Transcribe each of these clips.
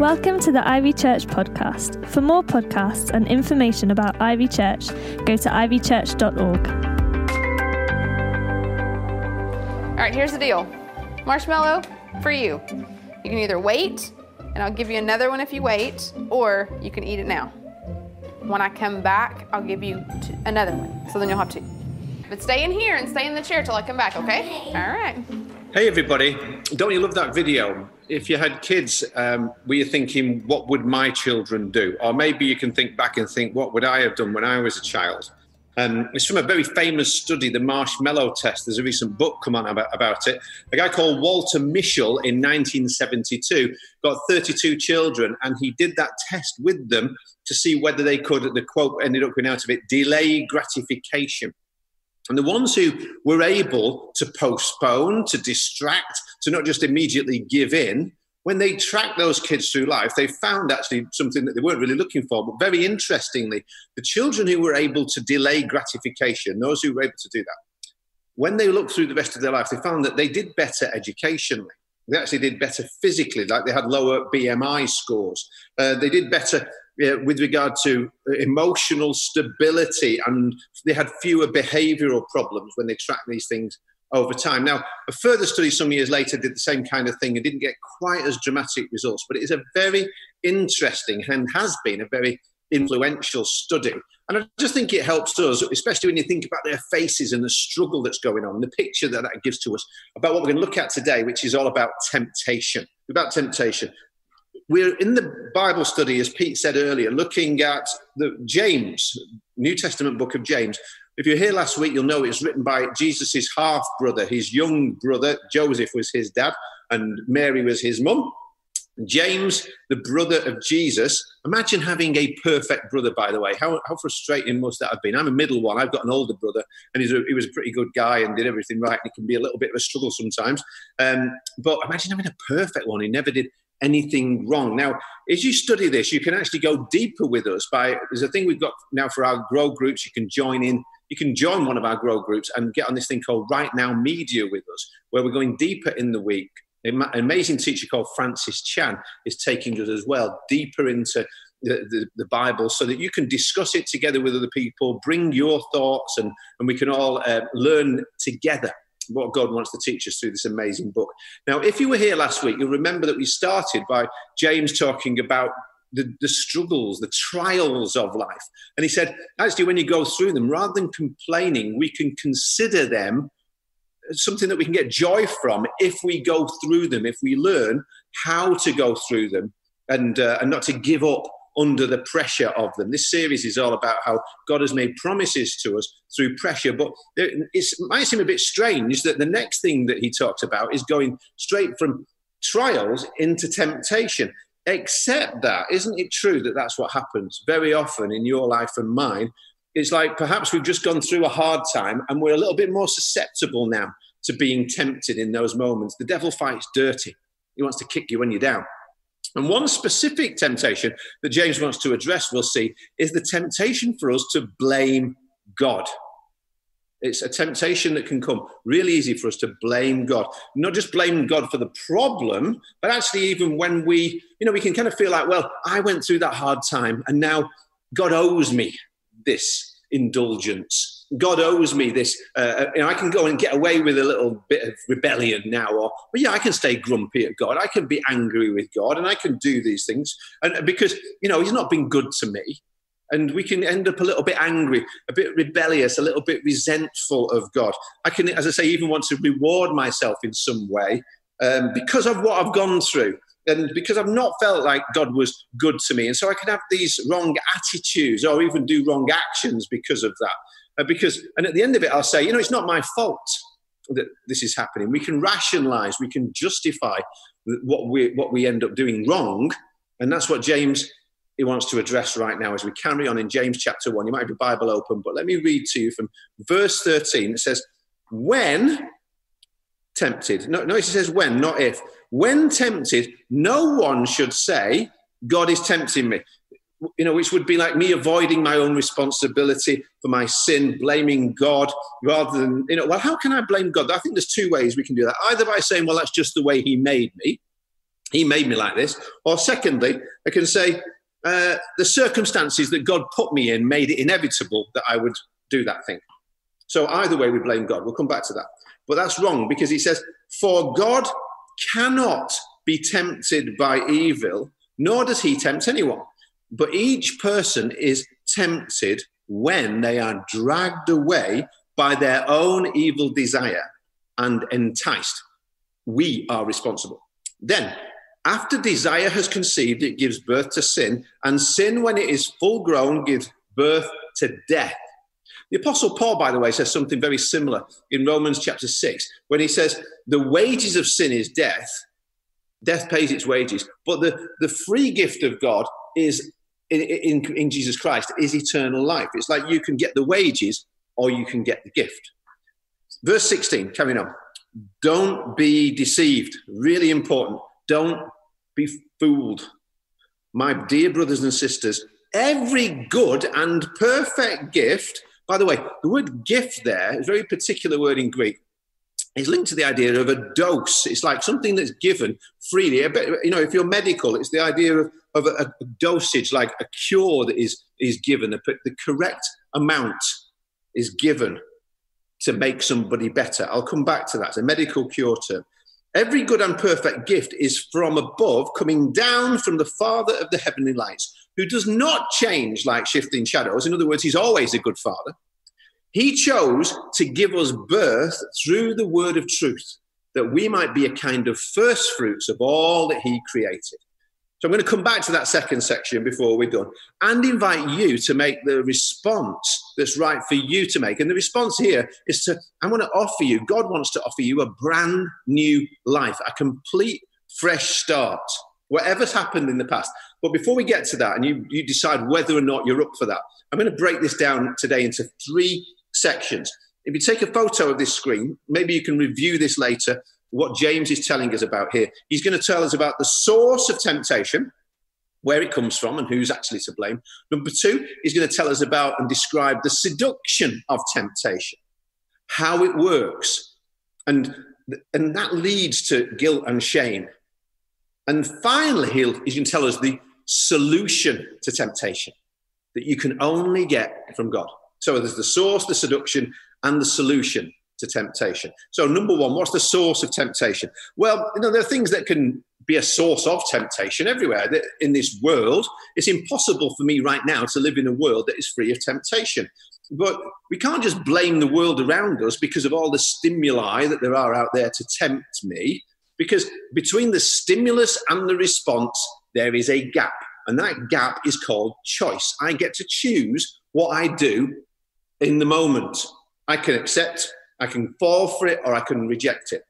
Welcome to the Ivy Church podcast. For more podcasts and information about Ivy Church, go to ivychurch.org. All right, here's the deal marshmallow for you. You can either wait, and I'll give you another one if you wait, or you can eat it now. When I come back, I'll give you t- another one, so then you'll have two. But stay in here and stay in the chair till I come back, okay? All right. Hey everybody, don't you love that video? If you had kids, um, were you thinking, what would my children do? Or maybe you can think back and think, what would I have done when I was a child? Um, it's from a very famous study, the marshmallow test. There's a recent book come on about, about it. A guy called Walter Mischel in 1972 got 32 children and he did that test with them to see whether they could, the quote ended up coming out of it, delay gratification. And the ones who were able to postpone, to distract, to not just immediately give in, when they tracked those kids through life, they found actually something that they weren't really looking for. But very interestingly, the children who were able to delay gratification, those who were able to do that, when they looked through the rest of their life, they found that they did better educationally. They actually did better physically, like they had lower BMI scores. Uh, they did better uh, with regard to emotional stability, and they had fewer behavioural problems when they tracked these things over time. Now, a further study some years later did the same kind of thing and didn't get quite as dramatic results, but it is a very interesting and has been a very influential study. And I just think it helps us, especially when you think about their faces and the struggle that's going on, the picture that that gives to us about what we're going to look at today, which is all about temptation. About temptation we're in the Bible study, as Pete said earlier, looking at the James, New Testament book of James. If you're here last week, you'll know it's written by Jesus' half brother, his young brother. Joseph was his dad, and Mary was his mum. James, the brother of Jesus. Imagine having a perfect brother, by the way. How, how frustrating must that have been? I'm a middle one. I've got an older brother, and a, he was a pretty good guy and did everything right. And it can be a little bit of a struggle sometimes. Um, but imagine having a perfect one. He never did anything wrong. Now, as you study this, you can actually go deeper with us by there's a thing we've got now for our grow groups. You can join in, you can join one of our grow groups and get on this thing called Right Now Media with us, where we're going deeper in the week. An amazing teacher called Francis Chan is taking us as well deeper into the, the, the, Bible so that you can discuss it together with other people, bring your thoughts, and, and we can all uh, learn together what God wants to teach us through this amazing book. Now, if you were here last week, you'll remember that we started by James talking about the, the, struggles, the trials of life. And he said, actually, when you go through them, rather than complaining, we can consider them something that we can get joy from if we go through them, if we learn how to go through them and, uh, and not to give up under the pressure of them. This series is all about how God has made promises to us through pressure, but it might seem a bit strange that the next thing that he talks about is going straight from trials into temptation. Except that, isn't it true that that's what happens very often in your life and mine? It's like perhaps we've just gone through a hard time and we're a little bit more susceptible now to being tempted in those moments. The devil fights dirty, he wants to kick you when you're down. And one specific temptation that James wants to address, we'll see, is the temptation for us to blame God. It's a temptation that can come really easy for us to blame God. Not just blame God for the problem, but actually, even when we, you know, we can kind of feel like, well, I went through that hard time and now God owes me this indulgence God owes me this. Uh, uh, you know, I can go and get away with a little bit of rebellion now, or but yeah, I can stay grumpy at God. I can be angry with God, and I can do these things, and because you know He's not been good to me, and we can end up a little bit angry, a bit rebellious, a little bit resentful of God. I can, as I say, even want to reward myself in some way um, because of what I've gone through and because I've not felt like God was good to me. And so I can have these wrong attitudes or even do wrong actions because of that. Uh, because, and at the end of it, I'll say, you know, it's not my fault that this is happening. We can rationalize, we can justify what we, what we end up doing wrong. And that's what James he wants to address right now as we carry on in James chapter 1. You might have your Bible open, but let me read to you from verse 13. It says, When tempted, no, notice it says when, not if. When tempted, no one should say, God is tempting me you know, which would be like me avoiding my own responsibility for my sin, blaming God rather than, you know, well, how can I blame God? I think there's two ways we can do that. Either by saying, well, that's just the way He made me. He made me like this. Or secondly, I can say, uh, the circumstances that God put me in made it inevitable that I would do that thing. So either way, we blame God. We'll come back to that. But that's wrong because he says, For God cannot be tempted by evil, nor does he tempt anyone. But each person is tempted when they are dragged away by their own evil desire and enticed. We are responsible. Then after desire has conceived, it gives birth to sin, and sin, when it is full grown, gives birth to death. The Apostle Paul, by the way, says something very similar in Romans chapter 6 when he says, The wages of sin is death. Death pays its wages. But the, the free gift of God is in, in, in Jesus Christ is eternal life. It's like you can get the wages or you can get the gift. Verse 16, coming on. Don't be deceived. Really important. Don't be fooled. My dear brothers and sisters, every good and perfect gift, by the way, the word gift there is a very particular word in Greek. It's linked to the idea of a dose. It's like something that's given freely. You know, if you're medical, it's the idea of, of a, a dosage, like a cure that is, is given. The, the correct amount is given to make somebody better. I'll come back to that. It's a medical cure term. Every good and perfect gift is from above, coming down from the Father of the heavenly lights, who does not change like shifting shadows. In other words, he's always a good Father. He chose to give us birth through the word of truth, that we might be a kind of first fruits of all that he created. So I'm going to come back to that second section before we're done and invite you to make the response that's right for you to make. And the response here is to, I want to offer you, God wants to offer you a brand new life, a complete fresh start, whatever's happened in the past. But before we get to that and you, you decide whether or not you're up for that, I'm going to break this down today into three sections. If you take a photo of this screen, maybe you can review this later what James is telling us about here. He's going to tell us about the source of temptation, where it comes from, and who's actually to blame. Number two, he's going to tell us about and describe the seduction of temptation, how it works, and, and that leads to guilt and shame. And finally, he'll, he's going to tell us the solution to temptation that you can only get from God. So there's the source, the seduction, and the solution to temptation. So, number one, what's the source of temptation? Well, you know, there are things that can be a source of temptation everywhere in this world. It's impossible for me right now to live in a world that is free of temptation. But we can't just blame the world around us because of all the stimuli that there are out there to tempt me, because between the stimulus and the response, there is a gap. And that gap is called choice. I get to choose what I do in the moment. I can accept I can fall for it or I can reject it.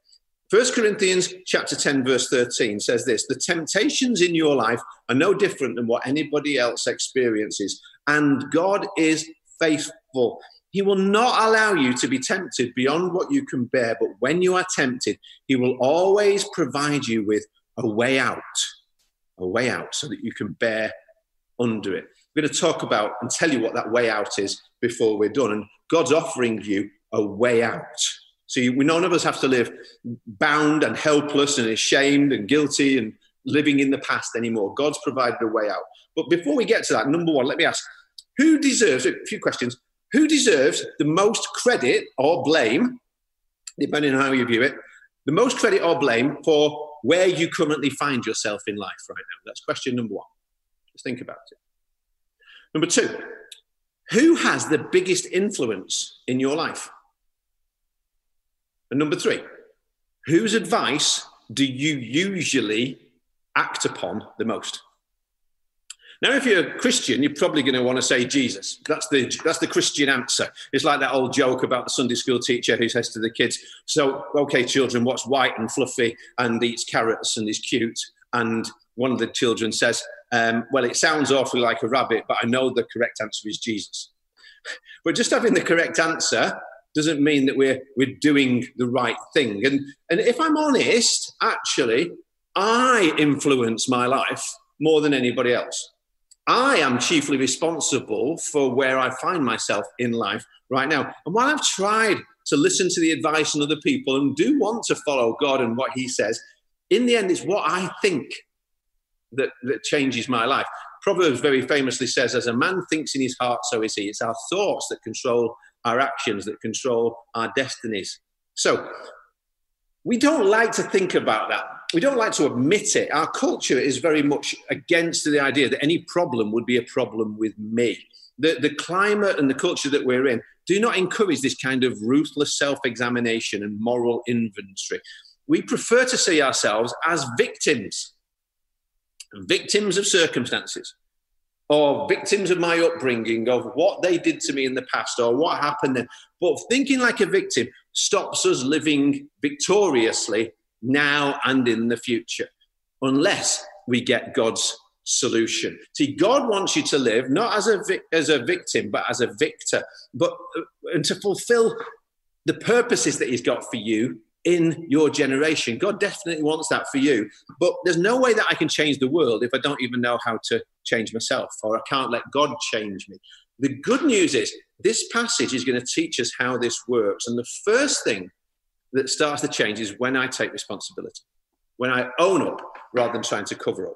First Corinthians chapter 10 verse 13 says this, the temptations in your life are no different than what anybody else experiences and God is faithful. He will not allow you to be tempted beyond what you can bear, but when you are tempted, he will always provide you with a way out, a way out so that you can bear under it. We're going to talk about and tell you what that way out is before we're done. And God's offering you a way out. So we none of us have to live bound and helpless and ashamed and guilty and living in the past anymore. God's provided a way out. But before we get to that, number one, let me ask who deserves a few questions. Who deserves the most credit or blame, depending on how you view it, the most credit or blame for where you currently find yourself in life right now? That's question number one. Let's think about it. Number two, who has the biggest influence in your life? And number three, whose advice do you usually act upon the most? Now, if you're a Christian, you're probably going to want to say Jesus. That's the, that's the Christian answer. It's like that old joke about the Sunday school teacher who says to the kids, So, okay, children, what's white and fluffy and eats carrots and is cute? And one of the children says, um, Well, it sounds awfully like a rabbit, but I know the correct answer is Jesus. But just having the correct answer doesn't mean that we're we're doing the right thing. And and if I'm honest, actually, I influence my life more than anybody else. I am chiefly responsible for where I find myself in life right now. And while I've tried to listen to the advice of other people and do want to follow God and what He says, In the end, it's what I think that, that changes my life. Proverbs very famously says, As a man thinks in his heart, so is he. It's our thoughts that control our actions, that control our destinies. So we don't like to think about that. We don't like to admit it. Our culture is very much against the idea that any problem would be a problem with me. The, the climate and the culture that we're in do not encourage this kind of ruthless self examination and moral inventory. We prefer to see ourselves as victims, victims of circumstances, or victims of my upbringing, of what they did to me in the past, or what happened then. But thinking like a victim stops us living victoriously now and in the future, unless we get God's solution. See, God wants you to live not as a as a victim, but as a victor, but uh, and to fulfill the purposes that He's got for you in your generation. God definitely wants that for you, but there's no way that I can change the world if I don't even know how to change myself, or I can't let God change me. The good news is this passage is going to teach us how this works, and the first thing that starts to change is when I take responsibility, when I own up rather than trying to cover up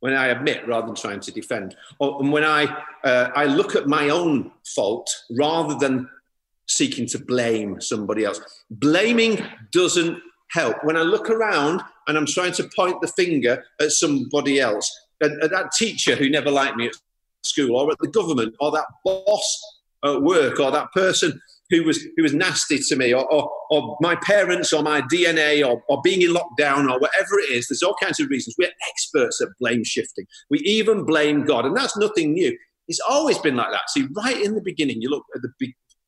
when I admit rather than trying to defend, or, and when I uh, I look at my own fault rather than seeking to blame somebody else. Blaming doesn't help. When I look around and I'm trying to point the finger at somebody else, at, at that teacher who never liked me at school, or at the government, or that boss at work, or that person who was who was nasty to me, or, or, or my parents, or my DNA, or, or being in lockdown, or whatever it is. There's all kinds of reasons. We're experts at blame shifting. We even blame God, and that's nothing new. It's always been like that. See, right in the beginning, you look at the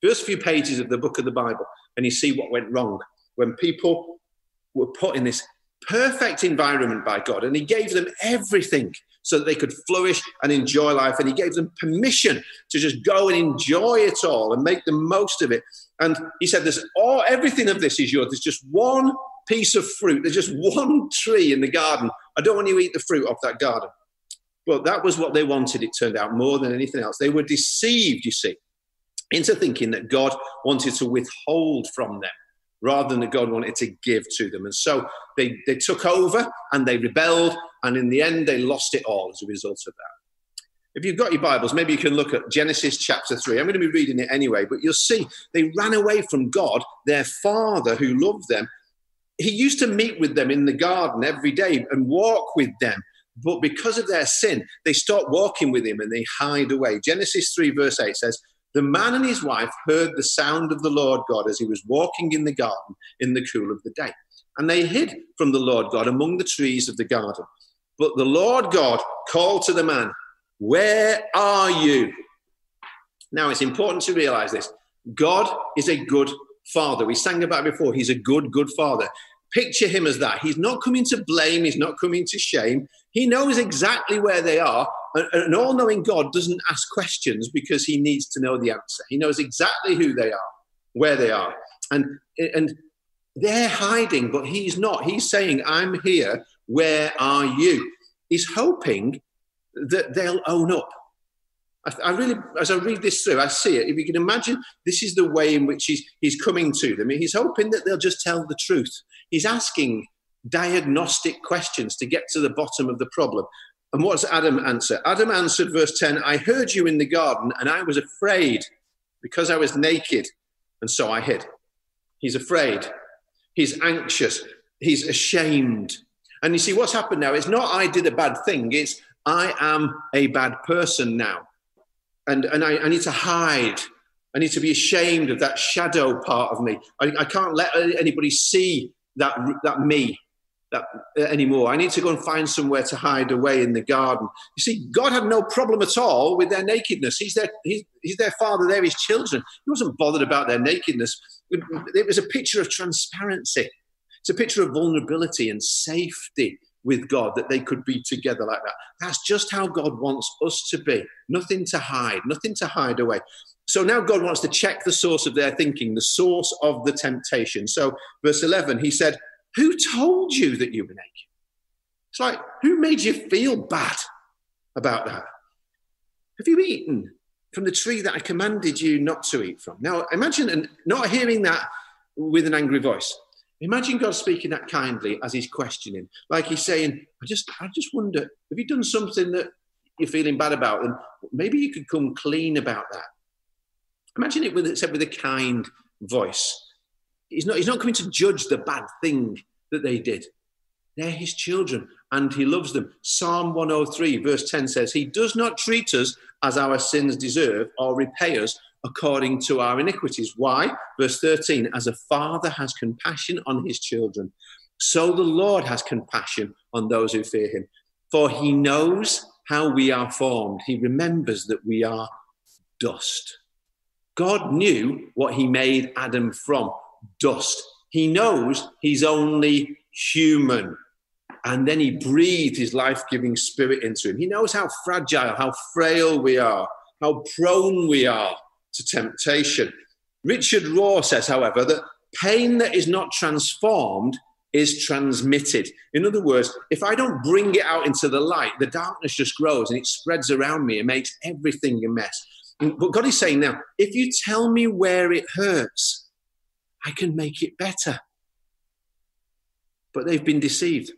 first few pages of the book of the Bible, and you see what went wrong when people were put in this perfect environment by God, and He gave them everything so that they could flourish and enjoy life. And he gave them permission to just go and enjoy it all and make the most of it. And he said, There's all everything of this is yours. There's just one piece of fruit. There's just one tree in the garden. I don't want you to eat the fruit off that garden. But that was what they wanted, it turned out, more than anything else. They were deceived, you see, into thinking that God wanted to withhold from them rather than that God wanted to give to them. And so they, they took over and they rebelled, and in the end, they lost it all as a result of that. If you've got your Bibles, maybe you can look at Genesis chapter 3. I'm going to be reading it anyway, but you'll see they ran away from God, their father who loved them. He used to meet with them in the garden every day and walk with them. But because of their sin, they stop walking with him and they hide away. Genesis 3, verse 8 says, the man and his wife heard the sound of the Lord God as he was walking in the garden in the cool of the day. And they hid from the Lord God among the trees of the garden. But the Lord God called to the man, Where are you? Now, it's important to realize this God is a good father. We sang about before. He's a good, good father. Picture him as that. He's not coming to blame, he's not coming to shame. He knows exactly where they are an all knowing God doesn't ask questions because he needs to know the answer. He knows exactly who they are, where they are. And, and they're hiding, but he's not. He's saying, I'm here. Where are you? He's hoping that they'll own up. I, I, really, as I read this through, I see it. If you can imagine, this is the way in which he's, he's coming to them. He's hoping that they'll just tell the truth. He's asking diagnostic questions to get to the bottom of the problem. And what does Adam answer? Adam answered, verse 10 I heard you in the garden, and I was afraid because I was naked, and so I hid. He's afraid. He's anxious. He's ashamed. And you see, what's happened now? It's not I did a bad thing, it's I am a bad person now. And, and I, I need to hide. I need to be ashamed of that shadow part of me. I, I can't let anybody see that, that me that anymore. I need to go and find somewhere to hide away in the garden. You see, God had no problem at all with their nakedness. He's their, he's, he's their father, they're his children. He wasn't bothered about their nakedness. It was a picture of transparency. It's a picture of vulnerability and safety with God that they could be together like that. That's just how God wants us to be. Nothing to hide, nothing to hide away. So now God wants to check the source of their thinking, the source of the temptation. So, verse 11, he said, who told you that you were naked? It's like, who made you feel bad about that? Have you eaten from the tree that I commanded you not to eat from? Now, imagine not hearing that with an angry voice. Imagine God speaking that kindly as he's questioning, like he's saying, I just, I just wonder, have you done something that you're feeling bad about? And maybe you could come clean about that. Imagine it with it said with a kind voice. He's not, he's not coming to judge the bad thing that they did. They're his children and he loves them. Psalm 103, verse 10 says, He does not treat us as our sins deserve or repay us according to our iniquities. Why? Verse 13, as a father has compassion on his children, so the Lord has compassion on those who fear him. For he knows how we are formed, he remembers that we are dust. God knew what he made Adam from dust. He knows he's only human. And then he breathed his life giving spirit into him. He knows how fragile, how frail we are, how prone we are to temptation. Richard Rohr says, however, that pain that is not transformed is transmitted. In other words, if I don't bring it out into the light, the darkness just grows and it spreads around me and makes everything a mess. But God is saying now, if you tell me where it hurts, I can make it better. But they've been deceived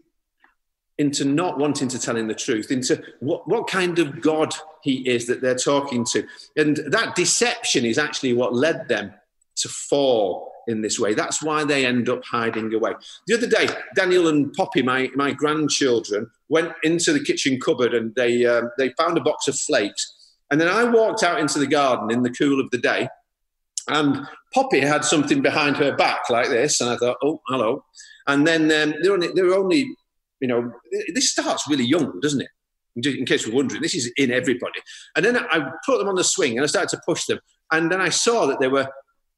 into not wanting to tell him the truth, into what, what kind of God he is that they're talking to. And that deception is actually what led them to fall in this way. That's why they end up hiding away. The other day, Daniel and Poppy, my, my grandchildren, went into the kitchen cupboard and they, um, they found a box of flakes. And then I walked out into the garden in the cool of the day, and Poppy had something behind her back like this. And I thought, oh, hello. And then um, they're, only, they're only you know, this starts really young, doesn't it? In case you're wondering, this is in everybody. And then I put them on the swing and I started to push them. And then I saw that there were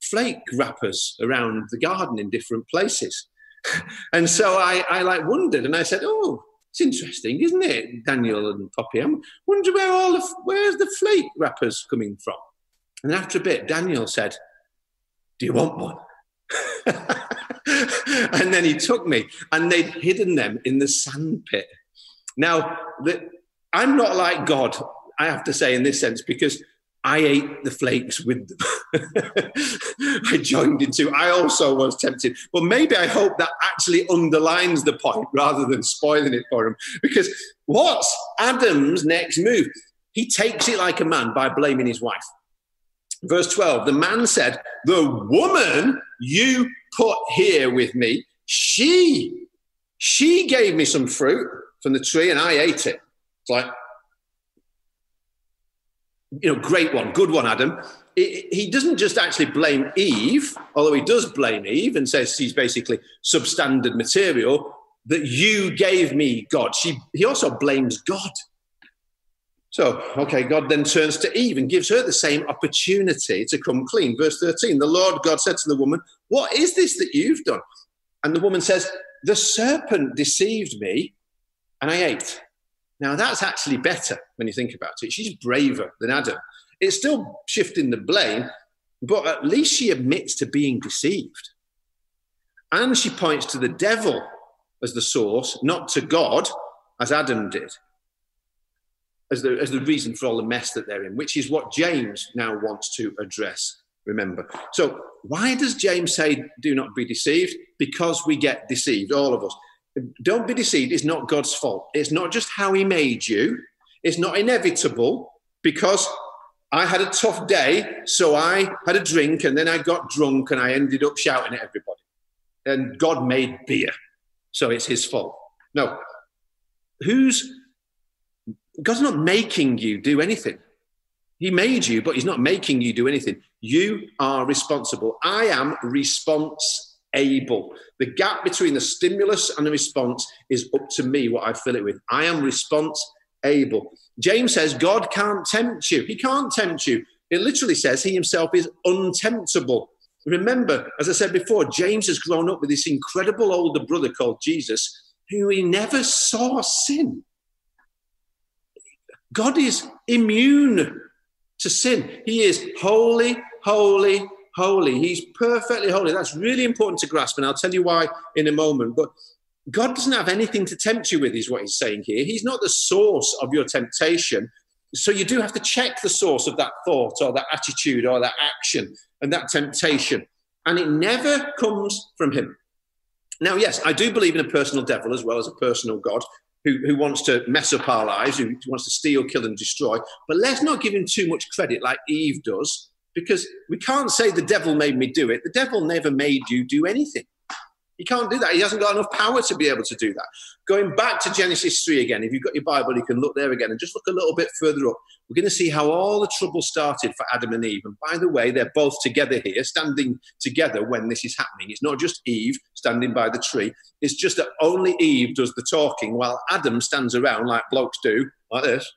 flake wrappers around the garden in different places. and so I, I like wondered and I said, oh, it's interesting, isn't it, Daniel and Poppy? I wonder where all the, where's the flake wrappers coming from? And after a bit, Daniel said, do you want one? and then he took me, and they'd hidden them in the sandpit. Now, the, I'm not like God, I have to say, in this sense, because I ate the flakes with them. I joined into. I also was tempted. But maybe I hope that actually underlines the point rather than spoiling it for him. Because what's Adam's next move? He takes it like a man by blaming his wife. Verse 12 The man said, The woman you put here with me, she, she gave me some fruit from the tree and I ate it. It's like, you know, great one, good one, Adam. he doesn't just actually blame Eve, although he does blame Eve and says she's basically substandard material that you gave me, God. She, he also blames God. So, okay, God then turns to Eve and gives her the same opportunity to come clean. Verse 13 The Lord God said to the woman, What is this that you've done? And the woman says, The serpent deceived me and I ate. Now, that's actually better when you think about it. She's braver than Adam. It's still shifting the blame, but at least she admits to being deceived. And she points to the devil as the source, not to God, as Adam did as the, as the reason for all the mess that they're in, which is what James now wants to address. Remember. So, why does James say, do not be deceived? Because we get deceived, all of us. Don't be deceived. It's not God's fault. It's not just how He made you, it's not inevitable because I had a tough day, so I had a drink and then I got drunk and I ended up shouting at everybody. And God made beer, so it's His fault. No. Whose God's not making you do anything. He made you, but He's not making you do anything. You are responsible. I am response able. The gap between the stimulus and the response is up to me what I fill it with. I am response able. James says God can't tempt you. He can't tempt you. It literally says he himself is untemptable. Remember, as I said before, James has grown up with this incredible older brother called Jesus who he never saw sin. God is immune to sin. He is holy, holy, holy. He's perfectly holy. That's really important to grasp, and I'll tell you why in a moment. But God doesn't have anything to tempt you with, is what he's saying here. He's not the source of your temptation. So you do have to check the source of that thought or that attitude or that action and that temptation. And it never comes from him. Now, yes, I do believe in a personal devil as well as a personal God who, who wants to mess up our lives, who wants to steal, kill, and destroy. But let's not give him too much credit like Eve does, because we can't say the devil made me do it. The devil never made you do anything. He can't do that. He hasn't got enough power to be able to do that. Going back to Genesis 3 again, if you've got your Bible, you can look there again and just look a little bit further up. We're going to see how all the trouble started for Adam and Eve. And by the way, they're both together here, standing together when this is happening. It's not just Eve standing by the tree, it's just that only Eve does the talking while Adam stands around like blokes do, like this,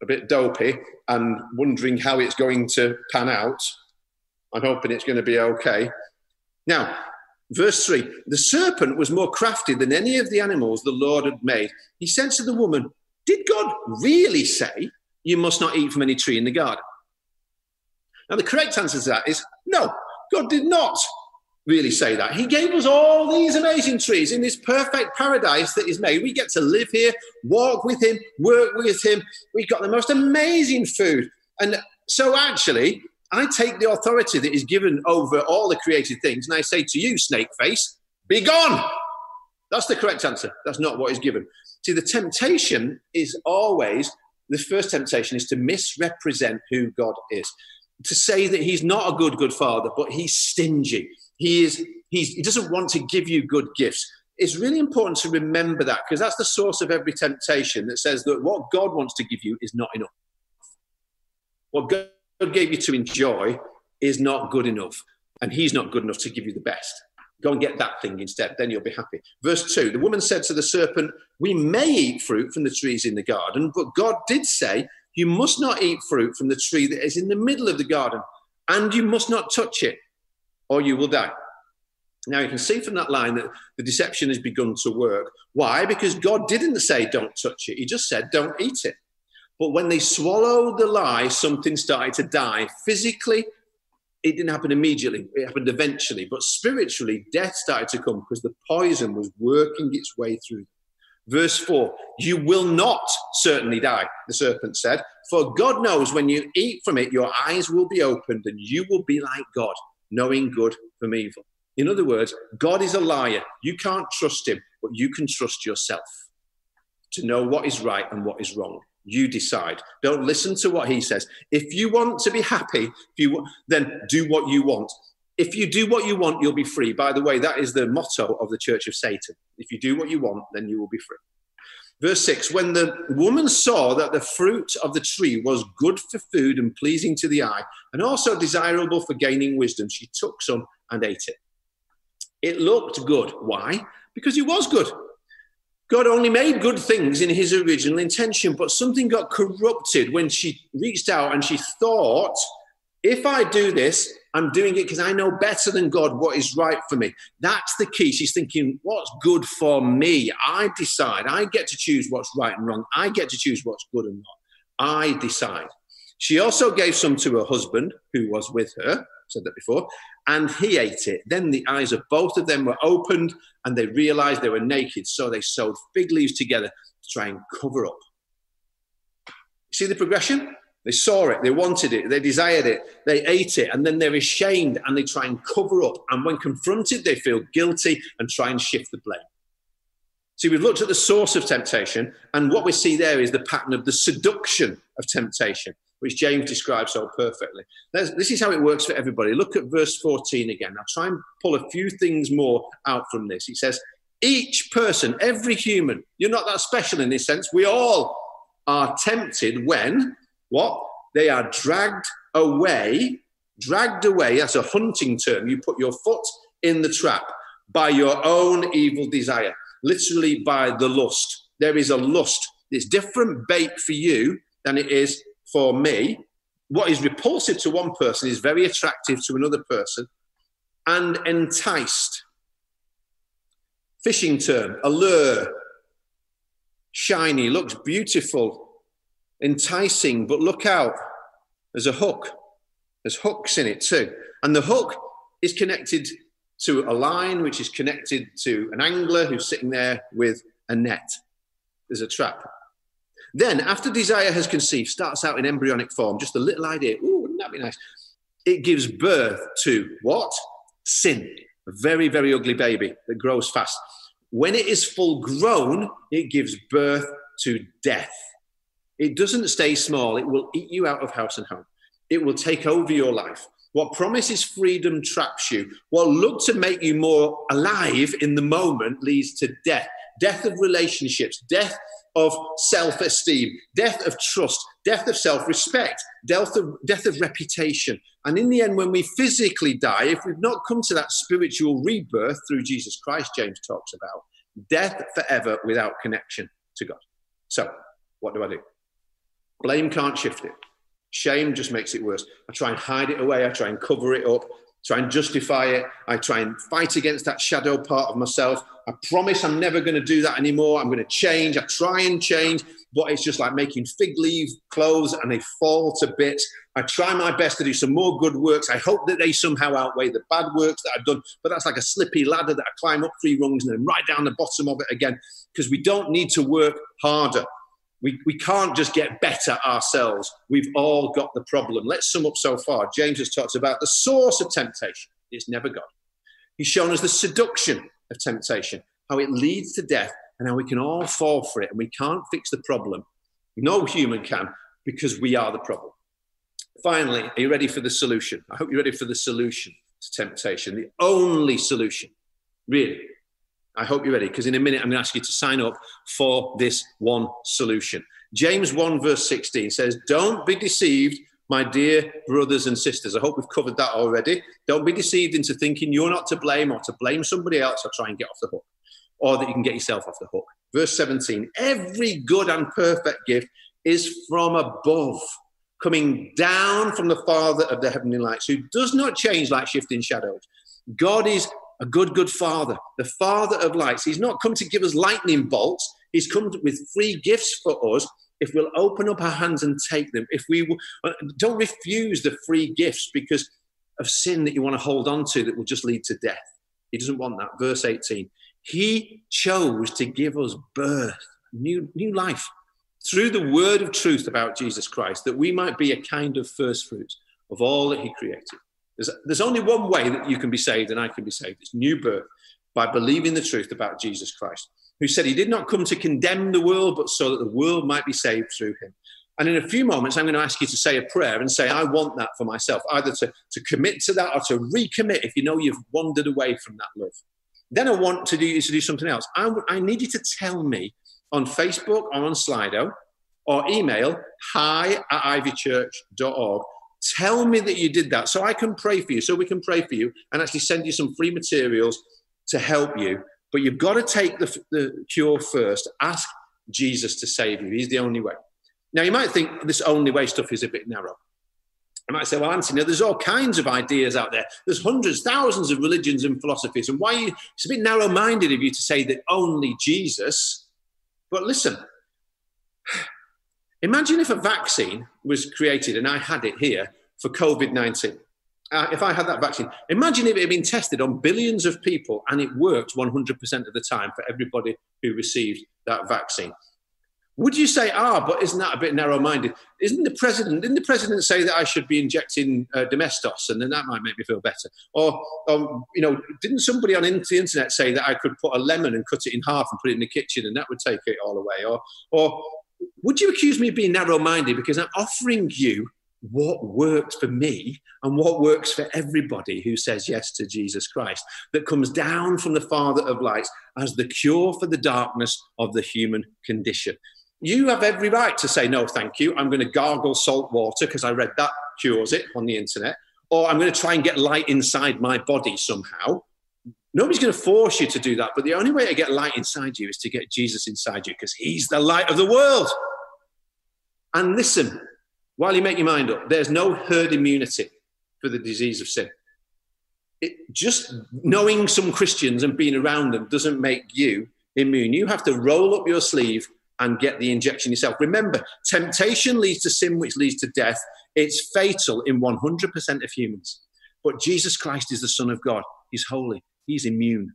a bit dopey and wondering how it's going to pan out. I'm hoping it's going to be okay. Now, Verse 3 The serpent was more crafty than any of the animals the Lord had made. He said to the woman, Did God really say you must not eat from any tree in the garden? Now, the correct answer to that is no, God did not really say that. He gave us all these amazing trees in this perfect paradise that is made. We get to live here, walk with Him, work with Him. We've got the most amazing food. And so, actually, I take the authority that is given over all the created things and I say to you, snake face, be gone. That's the correct answer. That's not what is given. See, the temptation is always the first temptation is to misrepresent who God is, to say that He's not a good, good father, but He's stingy. He is. He's, he doesn't want to give you good gifts. It's really important to remember that because that's the source of every temptation that says that what God wants to give you is not enough. What God gave you to enjoy is not good enough. And he's not good enough to give you the best. Go and get that thing instead, then you'll be happy. Verse 2 The woman said to the serpent, We may eat fruit from the trees in the garden, but God did say, You must not eat fruit from the tree that is in the middle of the garden, and you must not touch it, or you will die. Now you can see from that line that the deception has begun to work. Why? Because God didn't say, Don't touch it, He just said, Don't eat it. But when they swallowed the lie, something started to die. Physically, it didn't happen immediately, it happened eventually. But spiritually, death started to come because the poison was working its way through. Verse 4 You will not certainly die, the serpent said, for God knows when you eat from it, your eyes will be opened and you will be like God, knowing good from evil. In other words, God is a liar. You can't trust him, but you can trust yourself to know what is right and what is wrong. You decide. Don't listen to what he says. If you want to be happy, if you then do what you want. If you do what you want, you'll be free. By the way, that is the motto of the Church of Satan. If you do what you want, then you will be free. Verse 6 When the woman saw that the fruit of the tree was good for food and pleasing to the eye, and also desirable for gaining wisdom, she took some and ate it. It looked good. Why? Because it was good. God only made good things in his original intention, but something got corrupted when she reached out and she thought, if I do this, I'm doing it because I know better than God what is right for me. That's the key. She's thinking, what's good for me? I decide. I get to choose what's right and wrong. I get to choose what's good and not. I decide. She also gave some to her husband who was with her said that before, and he ate it. Then the eyes of both of them were opened and they realized they were naked. So they sewed fig leaves together to try and cover up. See the progression? They saw it, they wanted it, they desired it, they ate it, and then they're ashamed and they try and cover up. And when confronted, they feel guilty and try and shift the blame. See, we've looked at the source of temptation, and what we see there is the pattern of the seduction of temptation which James describes so perfectly. this is how it works for everybody. Look at verse 14 again. I'll try and pull a few things more out from this. He says, Each person, every human, you're not that special in this sense. We all are tempted when what? They are dragged away, dragged away. That's a hunting term. You put your foot in the trap by your own evil desire, literally by the lust. There is a lust. It's different bait for you than it is for me, what is repulsive to one person is very attractive to another person and enticed. Fishing term, allure, shiny, looks beautiful, enticing, but look out, there's a hook. There's hooks in it too. And the hook is connected to a line, which is connected to an angler who's sitting there with a net. There's a trap. Then, after desire has conceived, starts out in embryonic form, just a little idea. Ooh, wouldn't that be nice? It gives birth to what? Sin. a very, very ugly baby that grows fast. When it is full grown, it gives birth to death. It doesn't stay small, it will eat you out of house and home. It will take over your life. What promises freedom traps you. What looked to make you more alive in the moment leads to death death of relationships, death of self esteem, death of trust, death of self respect, death of, death of reputation. And in the end, when we physically die, if we've not come to that spiritual rebirth through Jesus Christ, James talks about, death forever without connection to God. So, what do I do? Blame can't shift it. Shame just makes it worse. I try and hide it away. I try and cover it up, try and justify it. I try and fight against that shadow part of myself. I promise I'm never going to do that anymore. I'm going to change. I try and change, but it's just like making fig leaf clothes and they fall to bits. I try my best to do some more good works. I hope that they somehow outweigh the bad works that I've done, but that's like a slippy ladder that I climb up three rungs and then right down the bottom of it again because we don't need to work harder. We, we can't just get better ourselves. We've all got the problem. Let's sum up so far. James has talked about the source of temptation. It's never God. He's shown us the seduction of temptation, how it leads to death, and how we can all fall for it. And we can't fix the problem. No human can because we are the problem. Finally, are you ready for the solution? I hope you're ready for the solution to temptation. The only solution, really, I hope you're ready because in a minute I'm going to ask you to sign up for this one solution. James 1, verse 16 says, Don't be deceived, my dear brothers and sisters. I hope we've covered that already. Don't be deceived into thinking you're not to blame or to blame somebody else or try and get off the hook or that you can get yourself off the hook. Verse 17 Every good and perfect gift is from above, coming down from the Father of the heavenly lights, who does not change like shifting shadows. God is a good, good father, the father of lights. He's not come to give us lightning bolts. He's come with free gifts for us if we'll open up our hands and take them. If we uh, don't refuse the free gifts because of sin that you want to hold on to that will just lead to death. He doesn't want that. Verse 18. He chose to give us birth, new, new life, through the word of truth about Jesus Christ, that we might be a kind of first fruits of all that he created. There's, there's only one way that you can be saved and I can be saved. It's new birth by believing the truth about Jesus Christ, who said he did not come to condemn the world, but so that the world might be saved through him. And in a few moments, I'm going to ask you to say a prayer and say, I want that for myself, either to, to commit to that or to recommit if you know you've wandered away from that love. Then I want to do you to do something else. I, I need you to tell me on Facebook or on Slido or email hi at ivychurch.org Tell me that you did that so I can pray for you, so we can pray for you and actually send you some free materials to help you. But you've got to take the, the cure first. Ask Jesus to save you. He's the only way. Now, you might think this only way stuff is a bit narrow. I might say, well, Anthony, there's all kinds of ideas out there. There's hundreds, thousands of religions and philosophies. And why you, it's a bit narrow minded of you to say that only Jesus. But listen, Imagine if a vaccine was created and I had it here for COVID 19. Uh, if I had that vaccine, imagine if it had been tested on billions of people and it worked 100% of the time for everybody who received that vaccine. Would you say, ah, but isn't that a bit narrow-minded? Isn't the president? Didn't the president say that I should be injecting uh, Domestos, and then that might make me feel better? Or, um, you know, didn't somebody on the internet say that I could put a lemon and cut it in half and put it in the kitchen, and that would take it all away? Or, or would you accuse me of being narrow minded? Because I'm offering you what works for me and what works for everybody who says yes to Jesus Christ, that comes down from the Father of lights as the cure for the darkness of the human condition. You have every right to say, no, thank you. I'm going to gargle salt water because I read that cures it on the internet. Or I'm going to try and get light inside my body somehow. Nobody's going to force you to do that, but the only way to get light inside you is to get Jesus inside you because he's the light of the world. And listen, while you make your mind up, there's no herd immunity for the disease of sin. It, just knowing some Christians and being around them doesn't make you immune. You have to roll up your sleeve and get the injection yourself. Remember, temptation leads to sin, which leads to death. It's fatal in 100% of humans. But Jesus Christ is the Son of God. He's holy. He's immune.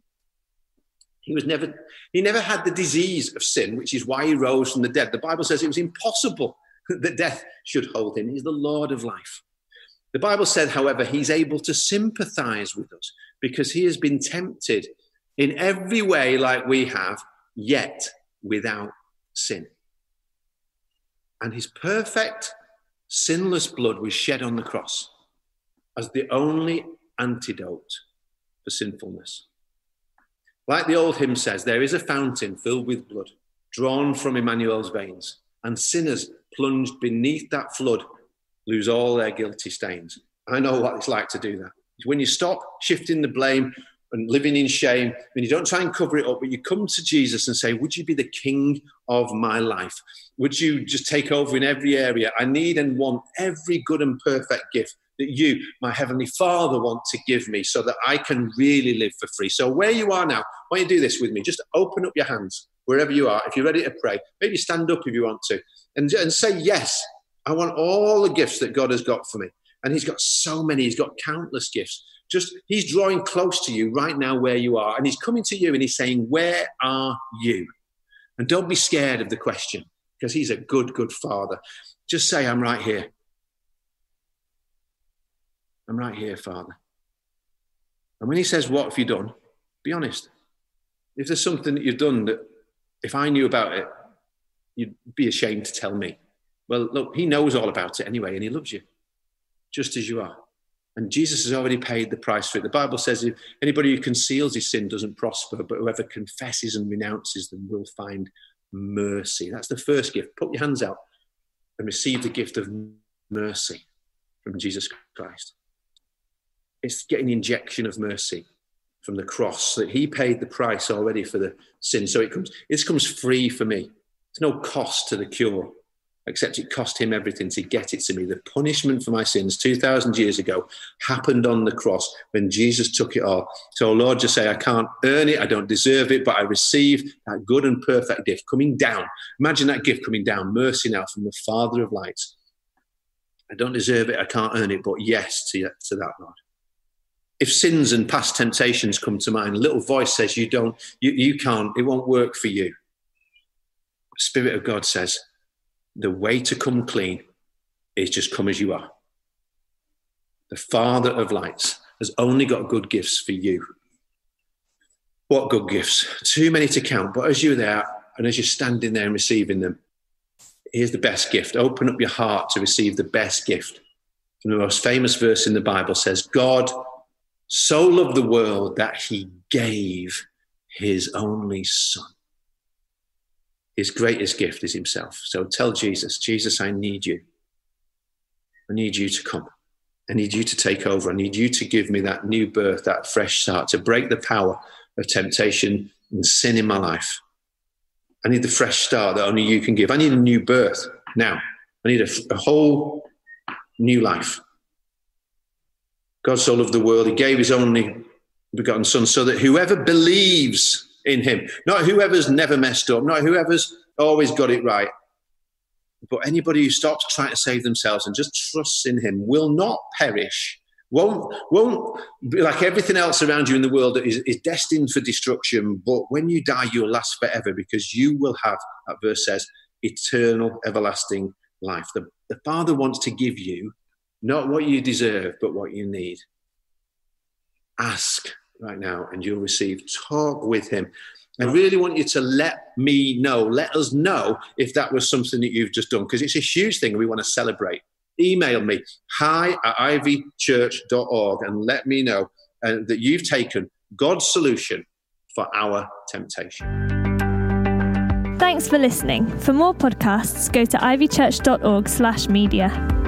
He was never, he never had the disease of sin, which is why he rose from the dead. The Bible says it was impossible that death should hold him. He's the Lord of life. The Bible said, however, he's able to sympathize with us because he has been tempted in every way like we have, yet without sin. And his perfect, sinless blood was shed on the cross as the only antidote for sinfulness. Like the old hymn says, there is a fountain filled with blood drawn from Emmanuel's veins, and sinners plunged beneath that flood lose all their guilty stains. I know what it's like to do that. When you stop shifting the blame and living in shame, and you don't try and cover it up, but you come to Jesus and say, Would you be the king of my life? Would you just take over in every area? I need and want every good and perfect gift that you, my heavenly Father, want to give me so that I can really live for free. So, where you are now, why don't you do this with me? Just open up your hands wherever you are. If you're ready to pray, maybe stand up if you want to and, and say, Yes, I want all the gifts that God has got for me. And He's got so many, He's got countless gifts. Just He's drawing close to you right now where you are. And He's coming to you and He's saying, Where are you? And don't be scared of the question because He's a good, good Father. Just say, I'm right here. I'm right here, Father. And when He says, What have you done? Be honest. If there's something that you've done that, if I knew about it, you'd be ashamed to tell me. Well, look, He knows all about it anyway, and He loves you just as you are. And Jesus has already paid the price for it. The Bible says if anybody who conceals his sin doesn't prosper, but whoever confesses and renounces them will find mercy. That's the first gift. Put your hands out and receive the gift of mercy from Jesus Christ. It's getting the injection of mercy from the cross that he paid the price already for the sin. So it comes, this comes free for me. There's no cost to the cure except it cost him everything to get it to me. The punishment for my sins 2,000 years ago happened on the cross when Jesus took it all. So, Lord, just say, I can't earn it, I don't deserve it, but I receive that good and perfect gift coming down. Imagine that gift coming down, mercy now from the Father of lights. I don't deserve it, I can't earn it, but yes to, to that, Lord. If sins and past temptations come to mind, a little voice says, You don't, you, you can't, it won't work for you. Spirit of God says, the way to come clean is just come as you are. The Father of lights has only got good gifts for you. What good gifts? Too many to count. But as you're there and as you're standing there and receiving them, here's the best gift. Open up your heart to receive the best gift. And the most famous verse in the Bible says, God so loved the world that he gave his only son his greatest gift is himself. So tell Jesus, Jesus, I need you. I need you to come. I need you to take over. I need you to give me that new birth, that fresh start, to break the power of temptation and sin in my life. I need the fresh start that only you can give. I need a new birth now. I need a, a whole new life. God so loved the world, he gave his only begotten Son so that whoever believes in him. Not whoever's never messed up, not whoever's always got it right, but anybody who stops trying to save themselves and just trusts in him will not perish. Won't, won't be like everything else around you in the world that is, is destined for destruction. But when you die, you'll last forever because you will have, that verse says, eternal, everlasting life. The, the Father wants to give you not what you deserve, but what you need. Ask right now and you'll receive. Talk with him. I really want you to let me know, let us know if that was something that you've just done, because it's a huge thing we want to celebrate. Email me, hi at ivychurch.org, and let me know uh, that you've taken God's solution for our temptation. Thanks for listening. For more podcasts, go to ivychurch.org slash media.